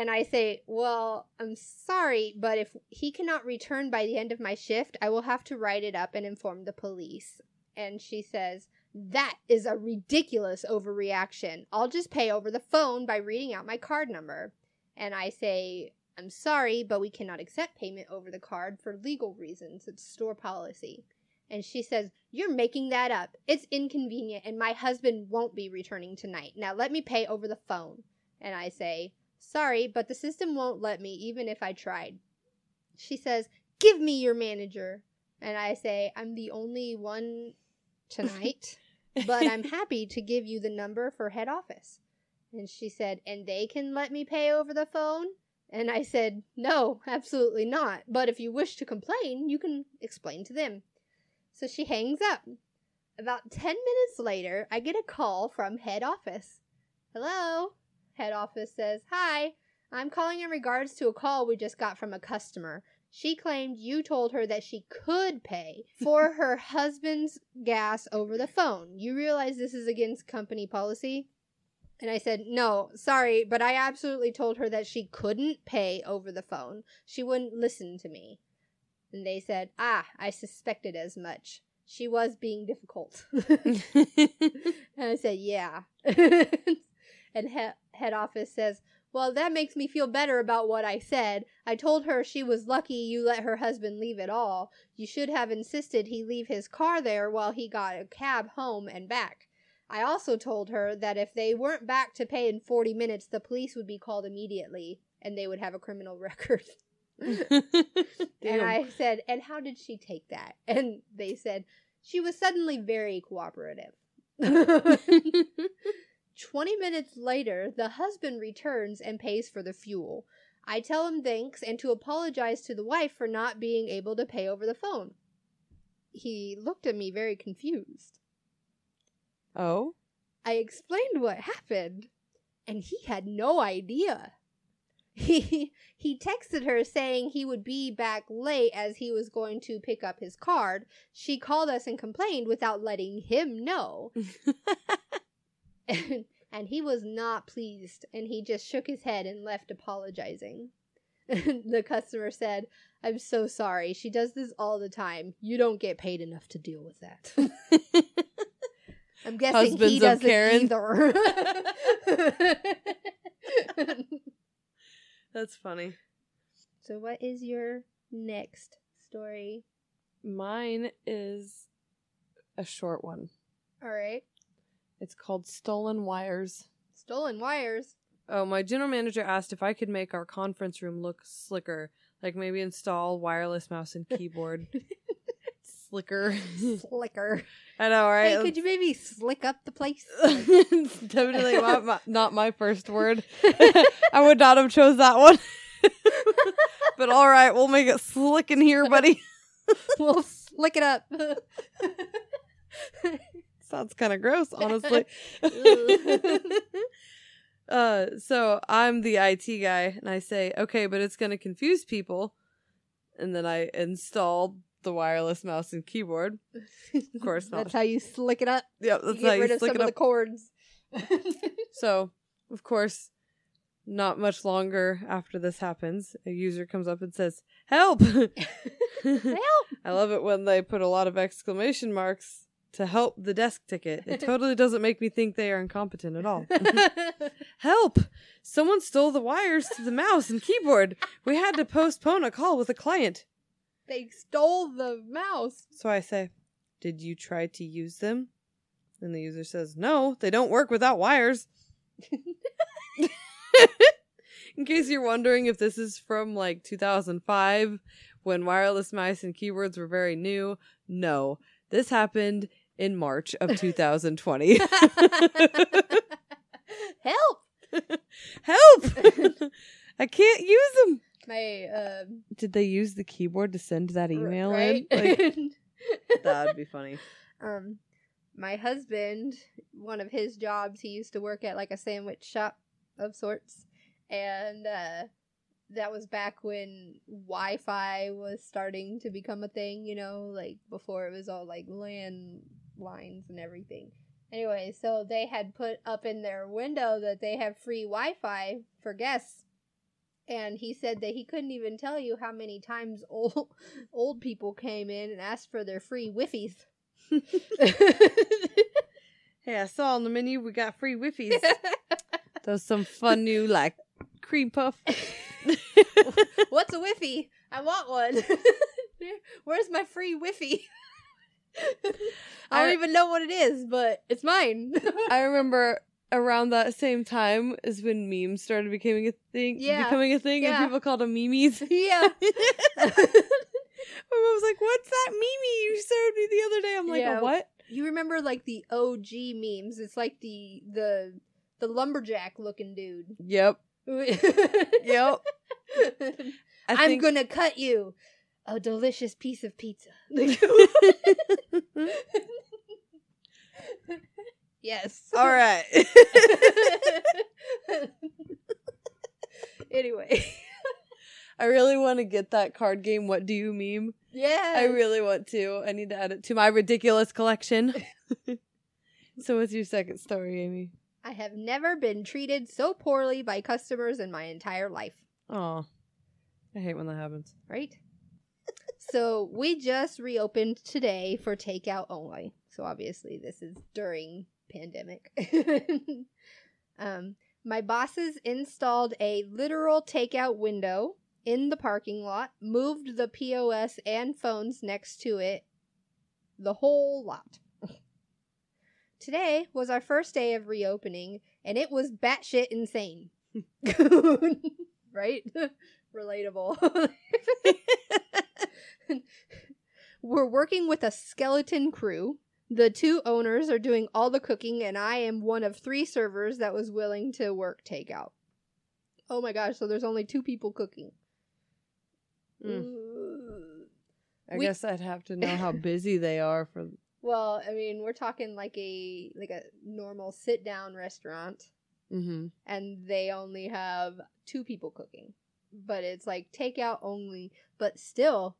And I say, Well, I'm sorry, but if he cannot return by the end of my shift, I will have to write it up and inform the police. And she says, That is a ridiculous overreaction. I'll just pay over the phone by reading out my card number. And I say, I'm sorry, but we cannot accept payment over the card for legal reasons. It's store policy. And she says, You're making that up. It's inconvenient, and my husband won't be returning tonight. Now let me pay over the phone. And I say, Sorry, but the system won't let me, even if I tried. She says, Give me your manager. And I say, I'm the only one tonight, but I'm happy to give you the number for head office. And she said, And they can let me pay over the phone? And I said, No, absolutely not. But if you wish to complain, you can explain to them. So she hangs up. About 10 minutes later, I get a call from head office. Hello? Head office says, Hi, I'm calling in regards to a call we just got from a customer. She claimed you told her that she could pay for her husband's gas over the phone. You realize this is against company policy? And I said, No, sorry, but I absolutely told her that she couldn't pay over the phone. She wouldn't listen to me. And they said, Ah, I suspected as much. She was being difficult. and I said, Yeah. And he- head office says, Well, that makes me feel better about what I said. I told her she was lucky you let her husband leave at all. You should have insisted he leave his car there while he got a cab home and back. I also told her that if they weren't back to pay in 40 minutes, the police would be called immediately and they would have a criminal record. And I said, And how did she take that? And they said, She was suddenly very cooperative. 20 minutes later, the husband returns and pays for the fuel. I tell him thanks and to apologize to the wife for not being able to pay over the phone. He looked at me very confused. oh, I explained what happened, and he had no idea. He he texted her saying he would be back late as he was going to pick up his card. She called us and complained without letting him know. and, and he was not pleased and he just shook his head and left apologizing. the customer said, I'm so sorry. She does this all the time. You don't get paid enough to deal with that. I'm guessing he Husbands of doesn't Karen. either. that's funny. so, what is your next story? Mine is a short one. All right. It's called Stolen Wires. Stolen wires. Oh, my general manager asked if I could make our conference room look slicker, like maybe install wireless mouse and keyboard. slicker. Slicker. I know, right? Hey, could you maybe slick up the place? it's definitely not my, not my first word. I would not have chose that one. but all right, we'll make it slick in here, buddy. we'll slick it up. Sounds kind of gross, honestly. uh, so I'm the IT guy, and I say, okay, but it's going to confuse people. And then I install the wireless mouse and keyboard. Of course not. That's how you slick it up. Yep, You that's get how you rid of slick some of the cords. So, of course, not much longer after this happens, a user comes up and says, "Help!" Help! I love it when they put a lot of exclamation marks to help the desk ticket. It totally doesn't make me think they are incompetent at all. Help! Someone stole the wires to the mouse and keyboard. We had to postpone a call with a client. they stole the mouse. So I say, Did you try to use them? And the user says, No, they don't work without wires. In case you're wondering if this is from like 2005 when wireless mice and keyboards were very new, no. This happened in March of 2020. Help! Help! I can't use them. My um, Did they use the keyboard to send that email right? in? Like, that'd be funny. um, my husband, one of his jobs, he used to work at like a sandwich shop of sorts, and uh, that was back when Wi-Fi was starting to become a thing. You know, like before it was all like LAN lines and everything. Anyway, so they had put up in their window that they have free Wi-Fi for guests. And he said that he couldn't even tell you how many times old old people came in and asked for their free Wi-Fi's. Hey, I saw on the menu we got free Wi-Fi's. There's some fun new like cream puff. What's a Wi-Fi? I want one. Where's my free Wi-Fi? I don't even know what it is, but it's mine. I remember around that same time is when memes started becoming a thing. Yeah, becoming a thing, yeah. and people called them memes. yeah. My mom was like, "What's that meme you showed me the other day?" I'm like, Yeah. "A what?" you remember like the OG memes? It's like the the the lumberjack looking dude. Yep, yep. I I'm think- gonna cut you a delicious piece of pizza. yes. All right. anyway. I really want to get that card game. What do you meme? Yeah. I really want to. I need to add it to my ridiculous collection. so, what's your second story, Amy? I have never been treated so poorly by customers in my entire life, Oh, I hate when that happens. right? So, we just reopened today for takeout only. So, obviously, this is during pandemic. um, my bosses installed a literal takeout window in the parking lot, moved the POS and phones next to it, the whole lot. Today was our first day of reopening, and it was batshit insane. right? Relatable. We're working with a skeleton crew. The two owners are doing all the cooking, and I am one of three servers that was willing to work takeout. Oh my gosh, so there's only two people cooking. I We- guess I'd have to know how busy they are for. Well, I mean, we're talking like a like a normal sit down restaurant. Mm-hmm. and they only have two people cooking. But it's like takeout only, but still,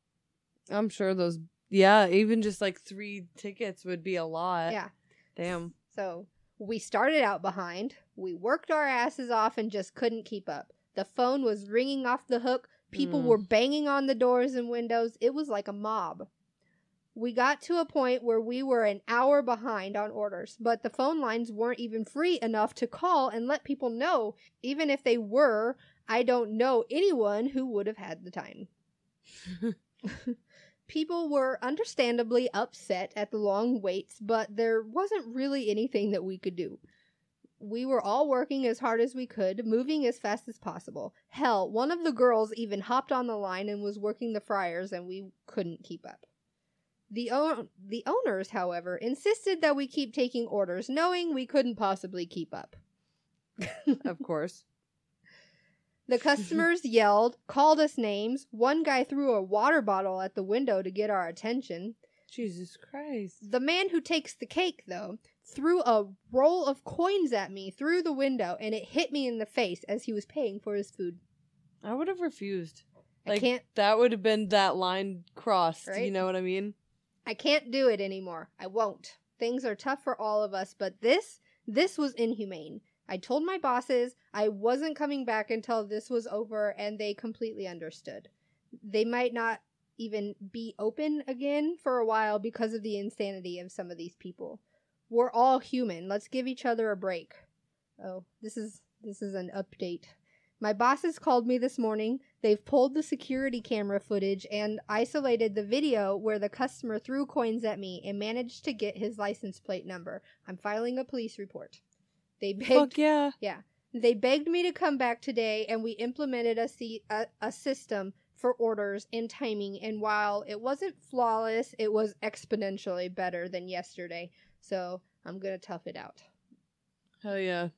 I'm sure those. Yeah, even just like three tickets would be a lot. yeah. Damn. So we started out behind. We worked our asses off and just couldn't keep up. The phone was ringing off the hook. People Mm. were banging on the doors and windows. It was like a mob. We got to a point where we were an hour behind on orders, but the phone lines weren't even free enough to call and let people know. Even if they were, I don't know anyone who would have had the time. People were understandably upset at the long waits, but there wasn't really anything that we could do. We were all working as hard as we could, moving as fast as possible. Hell, one of the girls even hopped on the line and was working the fryers, and we couldn't keep up. The, own- the owners, however, insisted that we keep taking orders, knowing we couldn't possibly keep up. of course. The mm-hmm. customers yelled, called us names. One guy threw a water bottle at the window to get our attention. Jesus Christ. The man who takes the cake, though, threw a roll of coins at me through the window and it hit me in the face as he was paying for his food. I would have refused. I Like can't that would have been that line crossed. You know what I mean? I can't do it anymore. I won't. Things are tough for all of us, but this this was inhumane. I told my bosses I wasn't coming back until this was over and they completely understood. They might not even be open again for a while because of the insanity of some of these people. We're all human. Let's give each other a break. Oh, this is this is an update. My bosses called me this morning. They've pulled the security camera footage and isolated the video where the customer threw coins at me and managed to get his license plate number. I'm filing a police report. They begged Fuck yeah. they begged me to come back today, and we implemented a, se- a, a system for orders and timing. And while it wasn't flawless, it was exponentially better than yesterday. So I'm gonna tough it out. Hell yeah.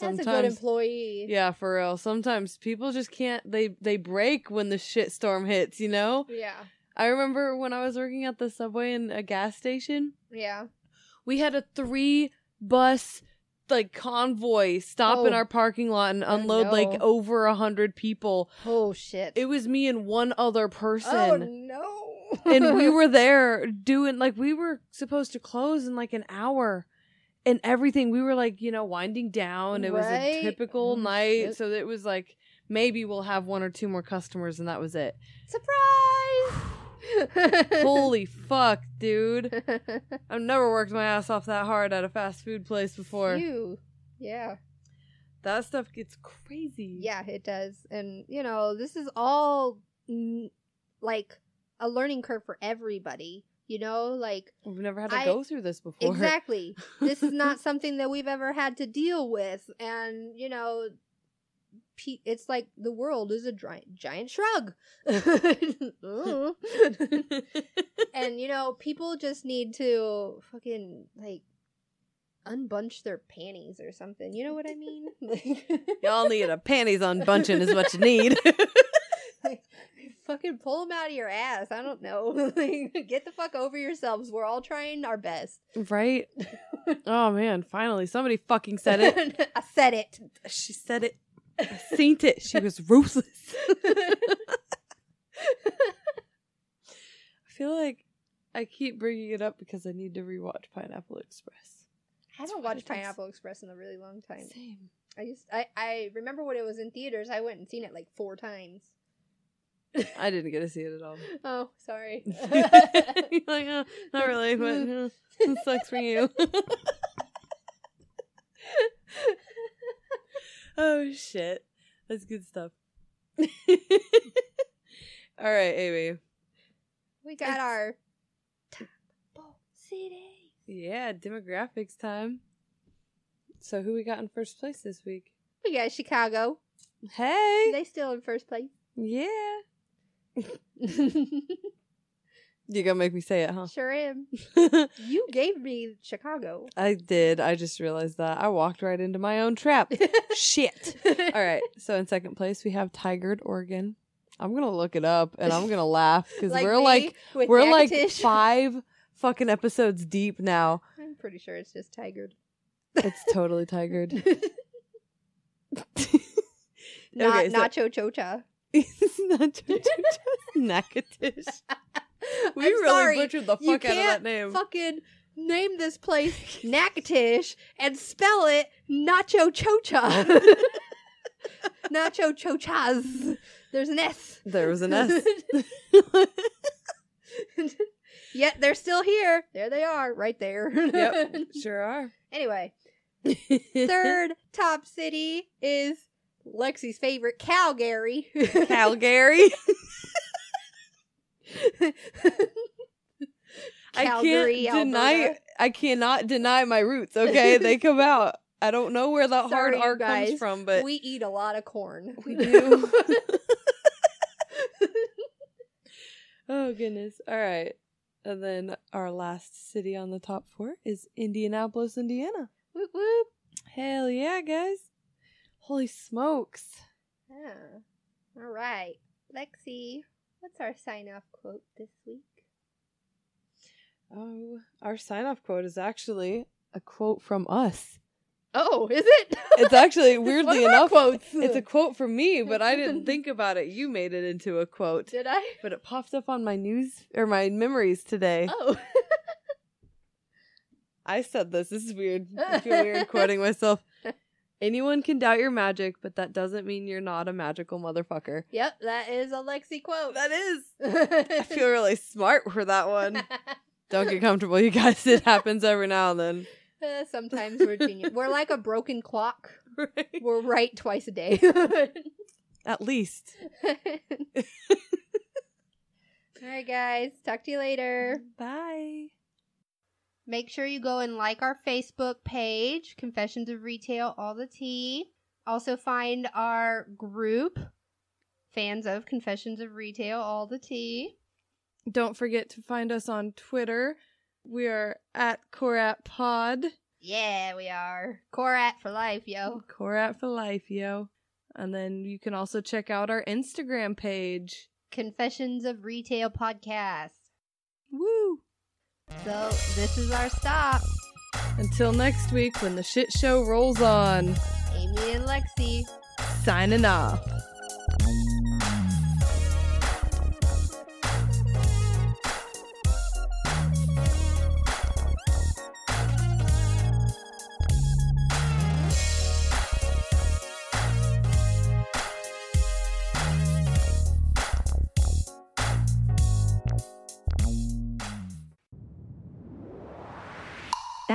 That's a good employee. Yeah, for real. Sometimes people just can't they they break when the shit storm hits, you know? Yeah. I remember when I was working at the subway in a gas station, Yeah. we had a three bus like convoy stop in Oh. our parking lot and Oh, unload like over a hundred people. Oh shit. It was me and one other oh person. no. and we were there doing like we were supposed to close in like an hour and everything we were like you know winding down it was a typical Oh, night shit. so it was like maybe we'll have one or two more customers and that was it surprise. Holy fuck dude i've never worked my ass off that hard at a fast food place before Phew. Yeah. that stuff gets crazy Yeah, it does. And, you know, this is all like a learning curve for everybody. You know, like, we've never had to I- go through this before exactly. this is not something that we've ever had to deal with. And, you know, pe- it's like the world is a giant giant shrug. And, you know, people just need to fucking, like, unbunch their panties or something. You know what I mean? y'all need a panties unbunching is what you need fucking pull them out of your ass. I don't know. Like, Get the fuck over yourselves. We're all trying our best. right oh man finally somebody fucking said it I said it. She said it. I seen it. She was ruthless. I feel like I keep bringing it up because I need to rewatch Pineapple Express. I haven't what watched it is. Pineapple Express in a really long time. Same. I just I I remember when it was in theaters. I went and seen it like four times. I didn't get to see it at all. Oh, sorry. Like, oh, not really, but uh, it sucks for you. Oh shit, that's good stuff. all right, Amy. we got our top city. Yeah, demographics time. So who we got in first place this week? We got Chicago. Hey. They still in first place. Yeah. You gonna make me say it, huh? sure am. You gave me Chicago. I did. I just realized that. I walked right into my own trap. Shit. All right. So in second place we have Tigard, Oregon. I'm gonna look it up and I'm gonna laugh because we're like we're like five fucking episodes deep now. I'm pretty sure it's just Tigard. It's totally Tigard. Not Okay, so- Nacho Chocha. it's not Natchitoches. We I'm really sorry. butchered the fuck out of that name. Fucking name this place Natchitoches and spell it Nacho Chocha. Oh. Nacho Chochas. There's an S. There was an S. Yet they're still here. There they are, right there. yep, sure are. Anyway, third top city is Lexi's favorite, Calgary. Calgary. I can't deny. Alberta. I cannot deny my roots. Okay, they come out. I don't know where that Sorry, hard R guys. comes from, but we eat a lot of corn. We do. oh goodness. All right, and then our last city on the top four is Indianapolis, Indiana. whoop whoop. Hell yeah, guys! Holy smokes! Yeah. All right. Lexi, what's our sign off quote this week? Oh, our sign off quote is actually a quote from us. Oh, is it? It's actually weirdly enough quotes. It's a quote from me, but I didn't think about it. You made it into a quote. Did I? But it popped up on my news or my memories today. Oh. I said this. This is weird. I feel weird quoting myself. Anyone can doubt your magic, but that doesn't mean you're not a magical motherfucker. yep, that is a Lexi quote. That is. I feel really smart for that one. Don't get comfortable, you guys. It happens every now and then. Uh, Sometimes we're genius. We're like a broken clock. Right? We're right twice a day. At least. All right, guys. Talk to you later. Bye. Make sure you go and like our Facebook page, Confessions of Retail, all the tea. Also find our group, fans of Confessions of Retail, all the tea. Don't forget to find us on Twitter. We are at Corat Pod. Yeah, we are. Corat for life, yo. Corat for life, yo. And then you can also check out our Instagram page. Confessions of Retail podcast. Woo! So this is our stop. Until next week when the shit show rolls on. Amy and Lexi. Signing off.